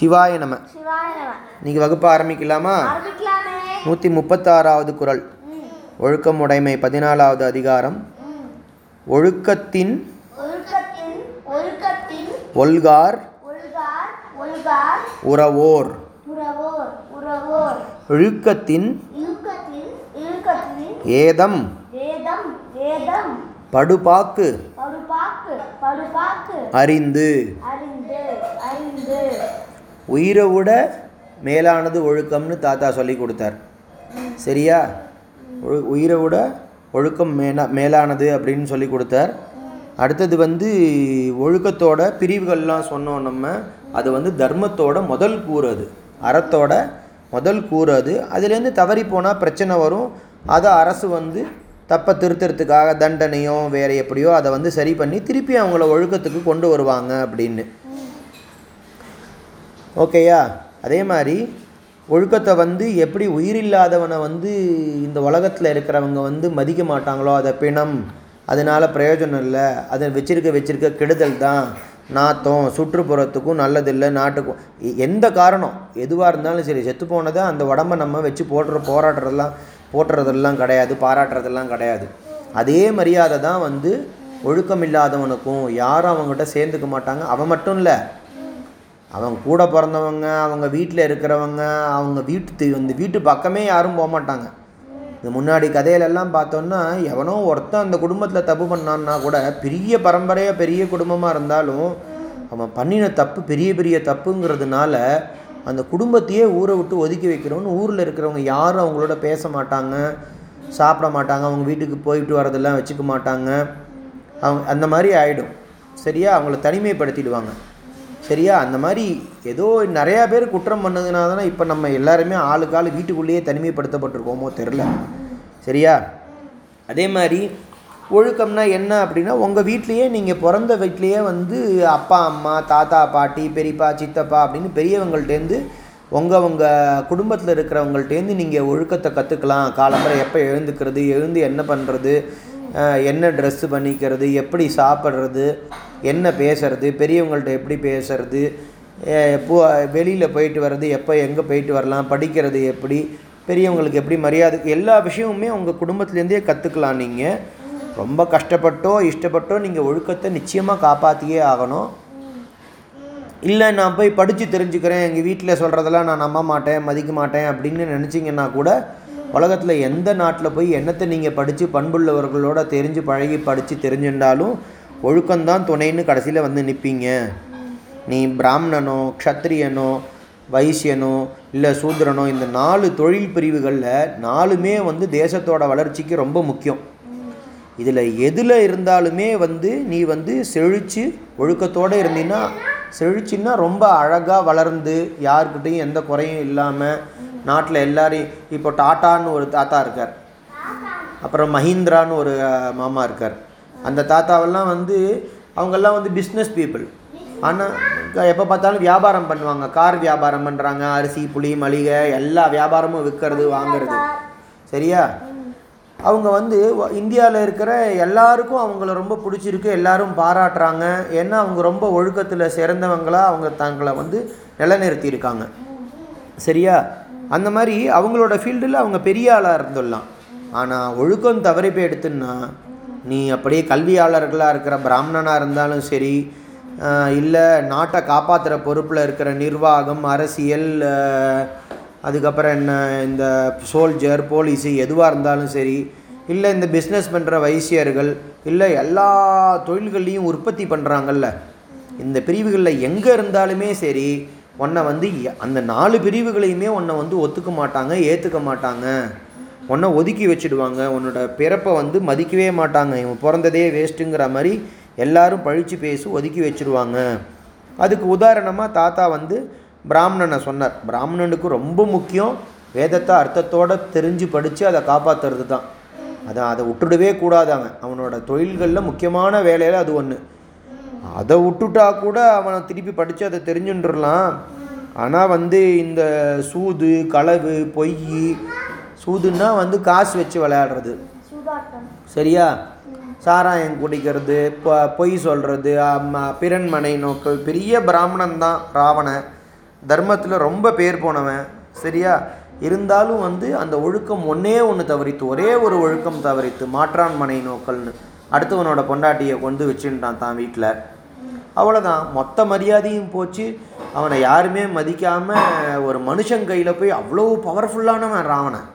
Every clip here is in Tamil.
சிவாய நம. இன்னைக்கு வகுப்பு ஆரம்பிக்கலாமா? நூற்றி முப்பத்தாறாவது ம், ஒழுக்கம் உடைமை பதினாலாவது அதிகாரம். ஒழுக்கத்தின் ஒல்கார் உறவோர். ஒழுக்கத்தின் இழுக்கத்தின் ஏதம். படுபாக்கு. அறிந்து. உயிரை விட மேலானது ஒழுக்கம்னு தாத்தா சொல்லி கொடுத்தார். சரியா? உயிரை விட ஒழுக்கம் மேலா மேலானது அப்படின்னு சொல்லி கொடுத்தார். அடுத்தது வந்து ஒழுக்கத்தோட பிரிவுகள்லாம் சொன்னோம் நம்ம. அது வந்து தர்மத்தோட முதல் கூறு அது. அறத்தோட முதல் கூறு அது. அதுலேருந்து தவறி போனால் பிரச்சனை வரும். அதை அரசு வந்து தப்பை திருத்துறதுக்காக தண்டனையோ வேறு எப்படியோ அதை வந்து சரி பண்ணி திருப்பி அவங்கள ஒழுக்கத்துக்கு கொண்டு வருவாங்க அப்படின்னு. ஓகேயா? அதே மாதிரி ஒழுக்கத்தை வந்து எப்படி உயிரில்லாதவனை வந்து இந்த உலகத்தில் இருக்கிறவங்க வந்து மதிக்க மாட்டாங்களோ அதை பிணம். அதனால் பிரயோஜனம் இல்லை. அதை வச்சிருக்க வச்சிருக்க கெடுதல் தான் நாத்தம். சுற்றுப்புறத்துக்கும் நல்லதில்லை நாட்டுக்கும். எந்த காரணம்? எதுவாக இருந்தாலும் சரி செத்து போனதை அந்த உடம்ப நம்ம வச்சு போடுற போராடுறதெல்லாம் போட்டுறதெல்லாம் கிடையாது பாராட்டுறதெல்லாம் கிடையாது. அதே மரியாதை தான் வந்து ஒழுக்கம் இல்லாதவனுக்கும் யாரும் அவங்ககிட்ட சேர்ந்துக்க மாட்டாங்க. அவன் மட்டும் இல்லை அவங்க கூட பிறந்தவங்க அவங்க வீட்டில் இருக்கிறவங்க அவங்க வீட்டு அந்த வீட்டு பக்கமே யாரும் போக மாட்டாங்க இந்த முன்னாடி கதையிலெல்லாம் பார்த்தோன்னா எவனோ ஒருத்தன் அந்த குடும்பத்தில் தப்பு பண்ணான்னா கூட பெரிய பரம்பரையாக பெரிய குடும்பமாக இருந்தாலும் அவன் பண்ணின தப்பு பெரிய பெரிய தப்புங்கிறதுனால அந்த குடும்பத்தையே ஊரை விட்டு ஒதுக்கி வைக்கிறவன்னு ஊரில் இருக்கிறவங்க யாரும் அவங்களோட பேச மாட்டாங்க சாப்பிட மாட்டாங்க அவங்க வீட்டுக்கு போயிட்டு வரதெல்லாம் வச்சுக்க மாட்டாங்க. அவங்க அந்த மாதிரி ஆகிடும் சரியா? அவங்கள தனிமைப்படுத்திடுவாங்க. சரியா? அந்த மாதிரி ஏதோ நிறையா பேர் குற்றம் பண்ணதுனால தானே இப்போ நம்ம எல்லாருமே ஆளுக்கு ஆள் வீட்டுக்குள்ளேயே தனிமைப்படுத்தப்பட்டிருக்கோமோ தெரில சரியா? அதே மாதிரி ஒழுக்கம்னா என்ன அப்படின்னா உங்கள் வீட்லேயே நீங்கள் பிறந்த வீட்லேயே வந்து அப்பா அம்மா தாத்தா பாட்டி பெரியப்பா சித்தப்பா அப்படின்னு பெரியவங்கள்ட்டேருந்து உங்கள் உங்கள் குடும்பத்தில் இருக்கிறவங்கள்ட்டேருந்து நீங்கள் ஒழுக்கத்தை கற்றுக்கலாம் காலம்பரை எப்போ எழுந்துக்கிறது எழுந்து என்ன பண்ணுறது என்ன ட்ரெஸ்ஸு பண்ணிக்கிறது எப்படி சாப்பிட்றது என்ன பேசுறது பெரியவங்கள்ட்ட எப்படி பேசுறது எப்போ வெளியில் போயிட்டு வர்றது எப்போ எங்கே போயிட்டு வரலாம் படிக்கிறது எப்படி பெரியவங்களுக்கு எப்படி மரியாதை எல்லா விஷயமுமே உங்கள் குடும்பத்துலேருந்தே கற்றுக்கலாம் நீங்கள் ரொம்ப கஷ்டப்பட்டோ இஷ்டப்பட்டோ நீங்கள் ஒழுக்கத்தை நிச்சயமாக காப்பாற்றியே ஆகணும். இல்லை நான் போய் படித்து தெரிஞ்சுக்கிறேன் எங்கள் வீட்டில் சொல்கிறதெல்லாம் நான் நம்ப மாட்டேன் மதிக்க மாட்டேன் அப்படின்னு நினச்சிங்கன்னா கூட உலகத்தில் எந்த நாட்டில் போய் என்னத்தை நீங்கள் படித்து பண்புள்ளவர்களோட தெரிஞ்சு பழகி படித்து தெரிஞ்சுட்டாலும் ஒழுக்கம்தான் துணைன்னு கடைசியில் வந்து நிற்பீங்க நீ பிராமணனோ க்ஷத்ரியனோ வைசியனோ இல்லை சூத்திரனோ இந்த நாலு தொழில் பிரிவுகளில் நாலுமே வந்து தேசத்தோட வளர்ச்சிக்கு ரொம்ப முக்கியம். இதில் எதில் இருந்தாலுமே வந்து நீ வந்து செழித்து ஒழுக்கத்தோடு இருந்தீன்னா செழிச்சின்னா ரொம்ப அழகாக வளர்ந்து யாருக்கிட்டையும் எந்த குறையும் இல்லாமல் நாட்டில் எல்லாரையும் இப்போ டாட்டான்னு ஒரு தாத்தா இருக்கார். அப்புறம் மஹிந்திரான்னு ஒரு மாமா இருக்கார். அந்த தாத்தாவெல்லாம் வந்து அவங்கெல்லாம் வந்து பிஸ்னஸ் பீப்புள் ஆனால் எப்போ பார்த்தாலும் வியாபாரம் பண்ணுவாங்க. கார் வியாபாரம் பண்ணுறாங்க அரிசி புளி மளிகை எல்லா வியாபாரமும் விற்கிறது வாங்குறது. சரியா? அவங்க வந்து இந்தியாவில் இருக்கிற எல்லாருக்கும் அவங்கள ரொம்ப பிடிச்சிருக்கு. எல்லாரும் பாராட்டுறாங்க. ஏன்னா அவங்க ரொம்ப ஒழுக்கத்தில் சிறந்தவங்களாக அவங்க தங்களை வந்து நிலைநிறுத்தியிருக்காங்க. சரியா? அந்த மாதிரி அவங்களோட ஃபீல்டில் அவங்க பெரிய ஆளாக இருந்துடலாம். ஆனால் ஒழுக்கம் தவறி போய் எடுத்துன்னா நீ அப்படியே கல்வியாளர்களாக இருக்கிற பிராமணனாக இருந்தாலும் சரி இல்லை நாட்டை காப்பாற்றுற பொறுப்பில் இருக்கிற நிர்வாகம் அரசியல் அதுக்கப்புறம் என்ன இந்த சோல்ஜர் போலீஸு எதுவாக இருந்தாலும் சரி இல்லை இந்த பிஸ்னஸ் பண்ணுற வைசியர்கள் இல்லை எல்லா தொழில்கள்லையும் உற்பத்தி பண்ணுறாங்கல்ல இந்த பிரிவுகளில் எங்கே இருந்தாலுமே சரி உன்னை வந்து அந்த நாலு பிரிவுகளையுமே உன்னை வந்து ஒத்துக்க மாட்டாங்க ஏற்றுக்க மாட்டாங்க. உன்னை ஒதுக்கி வச்சுடுவாங்க. உன்னோட பிறப்பை வந்து மதிக்கவே மாட்டாங்க. இவன் பிறந்ததே வேஸ்ட்டுங்கிற மாதிரி எல்லாரும் பழித்து பேசி ஒதுக்கி வச்சுருவாங்க அதுக்கு உதாரணமாக தாத்தா வந்து பிராமணனை சொன்னார். பிராமணனுக்கு ரொம்ப முக்கியம் வேதத்தை அர்த்தத்தோடு தெரிஞ்சு படித்து அதை காப்பாற்றுறது தான் அதை அதை விட்டுடவே கூடாதாங்க அவனோட தொழில்களில் முக்கியமான வேலையில் அது ஒன்று அதை விட்டுட்டா கூட அவனை திருப்பி படித்து அதை தெரிஞ்சுட்டுலாம் ஆனால் வந்து இந்த சூது களவு பொய் சூதுன்னா வந்து காசு வச்சு விளையாடுறது. சரியா? சாராயம் குடிக்கிறது பொ- பொய் சொல்கிறது பிறன்மனை நோக்கல். பெரிய பிராமணன் தான் ராவணன். தர்மத்தில் ரொம்ப பேர் போனவன். சரியா? இருந்தாலும் வந்து அந்த ஒழுக்கம் ஒன்றே ஒன்று தவறித்து ஒரே ஒரு ஒழுக்கம் தவறித்து மாற்றான் மனை நோக்கல்னு. அடுத்தவனோட பொண்டாட்டியை கொண்டு வச்சுட்டான் தான் வீட்டில் அவ்வளோதான் மொத்த மரியாதையும் போச்சு. அவனை யாருமே மதிக்காமல் ஒரு மனுஷன் கையில் போய் அவ்வளோ பவர்ஃபுல்லானவன் ராவணன்.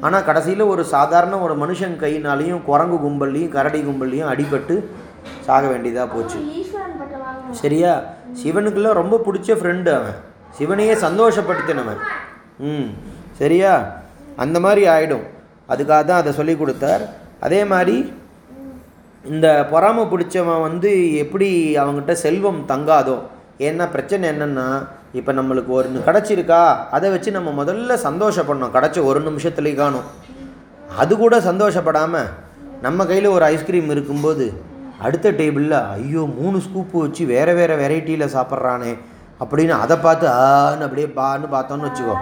ஆனால் கடைசியில் ஒரு சாதாரண ஒரு மனுஷன் கையினாலையும் குரங்கு கும்பல்லையும் கரடி கும்பல்லையும் அடிபட்டு சாக வேண்டியதாக போச்சு. சரியா? சிவனுக்குள்ள ரொம்ப பிடிச்ச ஃப்ரெண்டு அவன். சிவனையே சந்தோஷப்படுத்தினவன். ம். சரியா? அந்த மாதிரி ஆகிடும் அதுக்காக தான் அதை சொல்லி கொடுத்தார். அதே மாதிரி இந்த பொறாமை பிடிச்சவன் வந்து எப்படி அவங்ககிட்ட செல்வம் தங்காதோ? ஏன்னா பிரச்சனை என்னென்னா இப்போ நம்மளுக்கு ஒன்று கிடச்சிருக்கா? அதை வச்சு நம்ம முதல்ல சந்தோஷப்படணும். கிடச்ச ஒரு நிமிஷத்துலேயே காணும். அது கூட சந்தோஷப்படாமல் நம்ம கையில் ஒரு ஐஸ்கிரீம் இருக்கும்போது அடுத்த டேபிளில் ஐயோ மூணு ஸ்கூப்பு வச்சு வேறு வேறு வெரைட்டியில் சாப்பிட்றானே அப்படின்னு அதை பார்த்து ஆன்னு அப்படியே பான்னு பார்த்தோன்னு வச்சுக்கோ.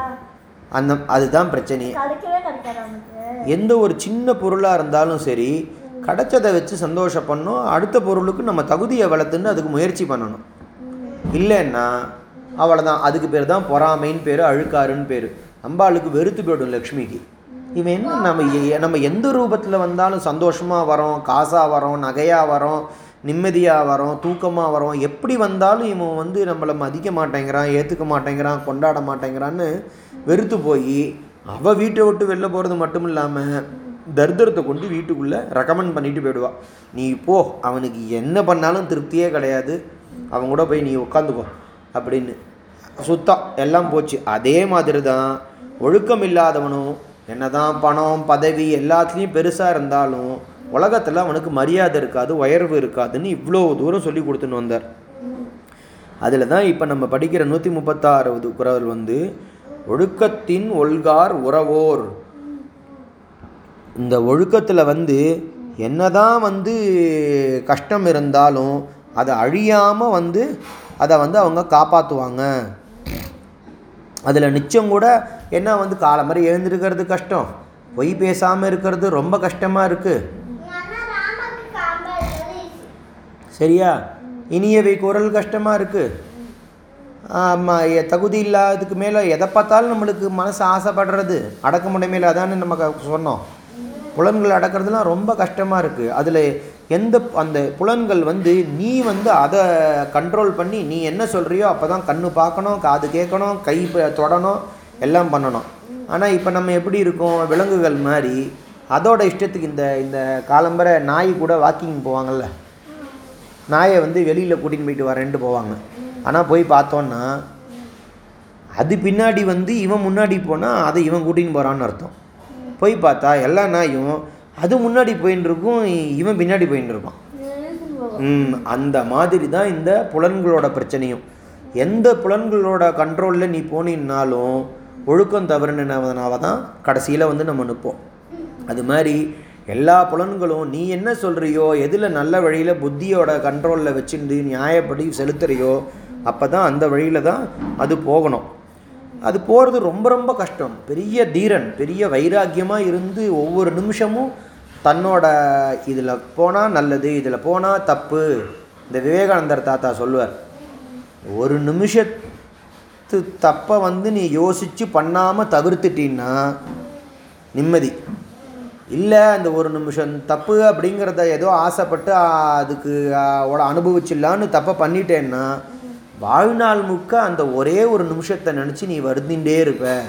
அந்த அதுதான் பிரச்சனையே. எந்த ஒரு சின்ன பொருளாக இருந்தாலும் சரி கிடைச்சதை வச்சு சந்தோஷப்படணும். அடுத்த பொருளுக்கு நம்ம தகுதியை வளர்த்துன்னு அதுக்கு முயற்சி பண்ணணும். இல்லைன்னா அவ்வளோதான் அதுக்கு பேர் தான் பொறாமைன்னு பேர் அழுக்காருன்னு பேர். அம்பாளுக்கு வெறுத்து போயிடும் லக்ஷ்மிக்கு. இவன் என்ன நம்ம எ- நம்ம எந்த ரூபத்தில் வந்தாலும் சந்தோஷமாக வரோம் காசாக வரோம் நகையாக வரோம் நிம்மதியாக வரோம் தூக்கமாக வரோம். எப்படி வந்தாலும் இவன் வந்து நம்மளை மதிக்க மாட்டேங்கிறான் ஏற்றுக்க மாட்டேங்கிறான் கொண்டாட மாட்டேங்கிறான்னு வெறுத்து போய் அவள் வீட்டை விட்டு வெளில போகிறது மட்டும் இல்லாமல் தர்தரத்தை கொண்டு வீட்டுக்குள்ளே ரெக்கமெண்ட் பண்ணிட்டு போயிடுவா. நீ போ அவனுக்கு என்ன பண்ணாலும் திருப்தியே கிடையாது. அவன் கூட போய் நீ உட்காந்துக்கோ அப்படின்னு. சுத்தம் எல்லாம் போச்சு. அதே மாதிரி தான் ஒழுக்கம் இல்லாதவனும் என்னதான் பணம் பதவி எல்லாத்துலேயும் பெருசாக இருந்தாலும் உலகத்தில் அவனுக்கு மரியாதை இருக்காது உயர்வு இருக்காதுன்னு இவ்வளோ தூரம் சொல்லி கொடுத்துன்னு வந்தார். அதில் தான் இப்போ நம்ம படிக்கிற நூற்றி முப்பத்தாறாவது குரல் வந்து ஒழுக்கத்தின் ஒல்கார் உறவோர். இந்த ஒழுக்கத்தில் வந்து என்னதான் வந்து கஷ்டம் இருந்தாலும் அதை அழியாமல் வந்து அதை வந்து அவங்க காப்பாற்றுவாங்க அதில் நிச்சயம் கூட என்ன வந்து காலம் மாதிரி எழுந்திருக்கிறது கஷ்டம். பொய் பேசாமல் இருக்கிறது ரொம்ப கஷ்டமாக இருக்குது சரியா? இனியவை குரல் கஷ்டமாக இருக்குது ஆமாம் தகுதி இல்லாததுக்கு மேலே எதை பார்த்தாலும் நம்மளுக்கு மனசு ஆசைப்படுறது. அடக்குமுறைமையில் அதானே நம்ம சொன்னோம். புலன்கள் அடக்கிறதுலாம் ரொம்ப கஷ்டமாக இருக்குது அதில் எந்த அந்த புலன்கள் வந்து நீ வந்து அதை கண்ட்ரோல் பண்ணி நீ என்ன சொல்கிறியோ அப்போ தான் கண்ணு பார்க்கணும் காது கேட்கணும் கை தொடணும் எல்லாம் பண்ணணும். ஆனால் இப்போ நம்ம எப்படி இருக்கோம்? விலங்குகள் மாதிரி அதோட இஷ்டத்துக்கு இந்த இந்த காலம்பரை நாய் கூட வாக்கிங் போவாங்கள்ல நாயை வந்து வெளியில் கூட்டின்னு போயிட்டு வரேன்ட்டு போவாங்க. ஆனால் போய் பார்த்தோன்னா அது பின்னாடி வந்து இவன் முன்னாடி போனால் அதை இவன் கூட்டின்னு போகிறான்னு அர்த்தம். போய் பார்த்தா எல்லா நாயும் அது முன்னாடி போயின்னு இருக்கும் இவன் பின்னாடி போயின்னு இருப்பான் அந்த மாதிரி தான் இந்த புலன்களோட பிரச்சனையும். எந்த புலன்களோட கண்ட்ரோலில் நீ போனீன்னாலும் ஒழுக்கம் தவறுனதுனால தான் கடைசியில் வந்து நம்ம நிற்போம் அது மாதிரி எல்லா புலன்களும் நீ என்ன சொல்கிறியோ எதில் நல்ல வழியில் புத்தியோட கண்ட்ரோலில் வச்சுட்டு நியாயப்படி செலுத்துறியோ அப்போ தான் அந்த வழியில் தான் அது போகணும். அது போகிறது ரொம்ப ரொம்ப கஷ்டம். பெரிய தீரன் பெரிய வைராக்கியமாக இருந்து ஒவ்வொரு நிமிஷமும் தன்னோட இதில் போனால் நல்லது இதில் போனால் தப்பு. இந்த விவேகானந்தர் தாத்தா சொல்லுவார் ஒரு நிமிஷத்து தப்பை வந்து நீ யோசித்து பண்ணாமல் தவிர்த்துட்டீன்னா நிம்மதி. இல்லை அந்த ஒரு நிமிஷம் தப்பு அப்படிங்கிறத ஏதோ ஆசைப்பட்டு அதுக்கு ஓட அனுபவிச்சிடலான்னு தப்பை பண்ணிட்டேன்னா வாழ்நாள் முக்க அந்த ஒரே ஒரு நிமிஷத்தை நினச்சி நீ வருந்தின்றே இருப்ப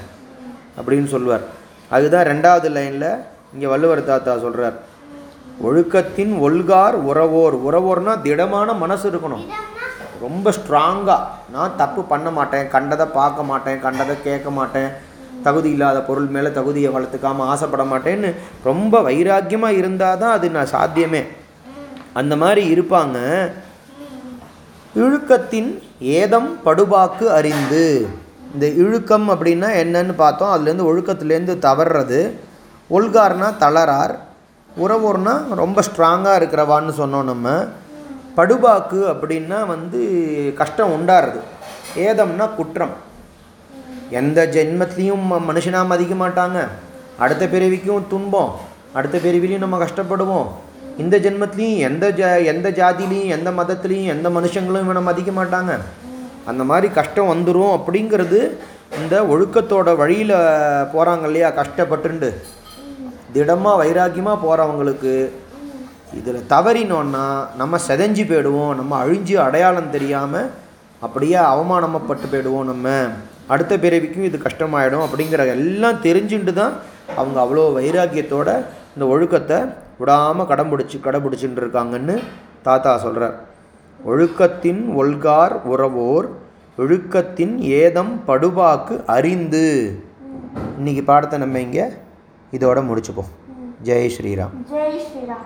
அப்படின்னு சொல்லுவார் அதுதான் ரெண்டாவது லைனில் இங்கே வள்ளுவர் தாத்தா சொல்கிறார் ஒழுக்கத்தின் ஒல்கார் உறவோர். உறவோர்னால் திடமான மனசு இருக்கணும். ரொம்ப ஸ்ட்ராங்காக நான் தப்பு பண்ண மாட்டேன். கண்டதை பார்க்க மாட்டேன். கண்டதை கேட்க மாட்டேன். தகுதி இல்லாத பொருள் மேலே தகுதியை வளர்த்துக்காம ஆசைப்பட மாட்டேன்னு ரொம்ப வைராக்கியமாக இருந்தால் தான் அது நான் சாத்தியமே. அந்த மாதிரி இருப்பாங்க. இழுக்கத்தின் ஏதம் படுபாக்கு அறிந்து. இந்த இழுக்கம் அப்படின்னா என்னன்னு பார்த்தோம். அதுலேருந்து ஒழுக்கத்துலேருந்து தவறுறது. ஒல்கார்னா தளரார். உறவோர்னா ரொம்ப ஸ்ட்ராங்காக இருக்கிறவான்னு சொன்னோம் நம்ம. படுபாக்கு அப்படின்னா வந்து கஷ்டம் உண்டாருது. ஏதம்னா குற்றம். எந்த ஜென்மத்திலையும் ம- மதிக்க மாட்டாங்க. அடுத்த பிறவிக்கும் துன்பம். அடுத்த பிறவிலையும் நம்ம கஷ்டப்படுவோம். இந்த ஜென்மத்திலையும் எந்த ஜ எந்த ஜாதிலையும் எந்த மதத்துலேயும் எந்த மனுஷங்களும் இவனை மதிக்க மாட்டாங்க. அந்த மாதிரி கஷ்டம் வந்துடும் அப்படிங்கிறது இந்த ஒழுக்கத்தோட வழியில் போகிறாங்க இல்லையா? கஷ்டப்பட்டுண்டு. திடமாக வைராக்கியமாக போகிறவங்களுக்கு இதில் தவறினோன்னா நம்ம செதஞ்சு போயிடுவோம். நம்ம அழிஞ்சு அடையாளம் தெரியாமல் அப்படியே அவமானமப்பட்டு போயிடுவோம் நம்ம. அடுத்த பிறவிக்கும் இது கஷ்டமாயிடும் அப்படிங்கிற எல்லாம் தெரிஞ்சுட்டு தான் அவங்க அவ்வளோ வைராக்கியத்தோட இந்த ஒழுக்கத்தை விடாமல் கடம்பிடிச்சு கடைபிடிச்சுட்டு இருக்காங்கன்னு தாத்தா சொல்கிறார் ஒழுக்கத்தின் ஒல்கார் உறவோர் ஒழுக்கத்தின் ஏதம் படுபாக்கு அறிந்து. இன்னைக்கு பாடத்தை நம்ம இங்கே இதோட முடிச்சுப்போம். ஜெய் ஸ்ரீராம். ஜெய் ஸ்ரீராம்.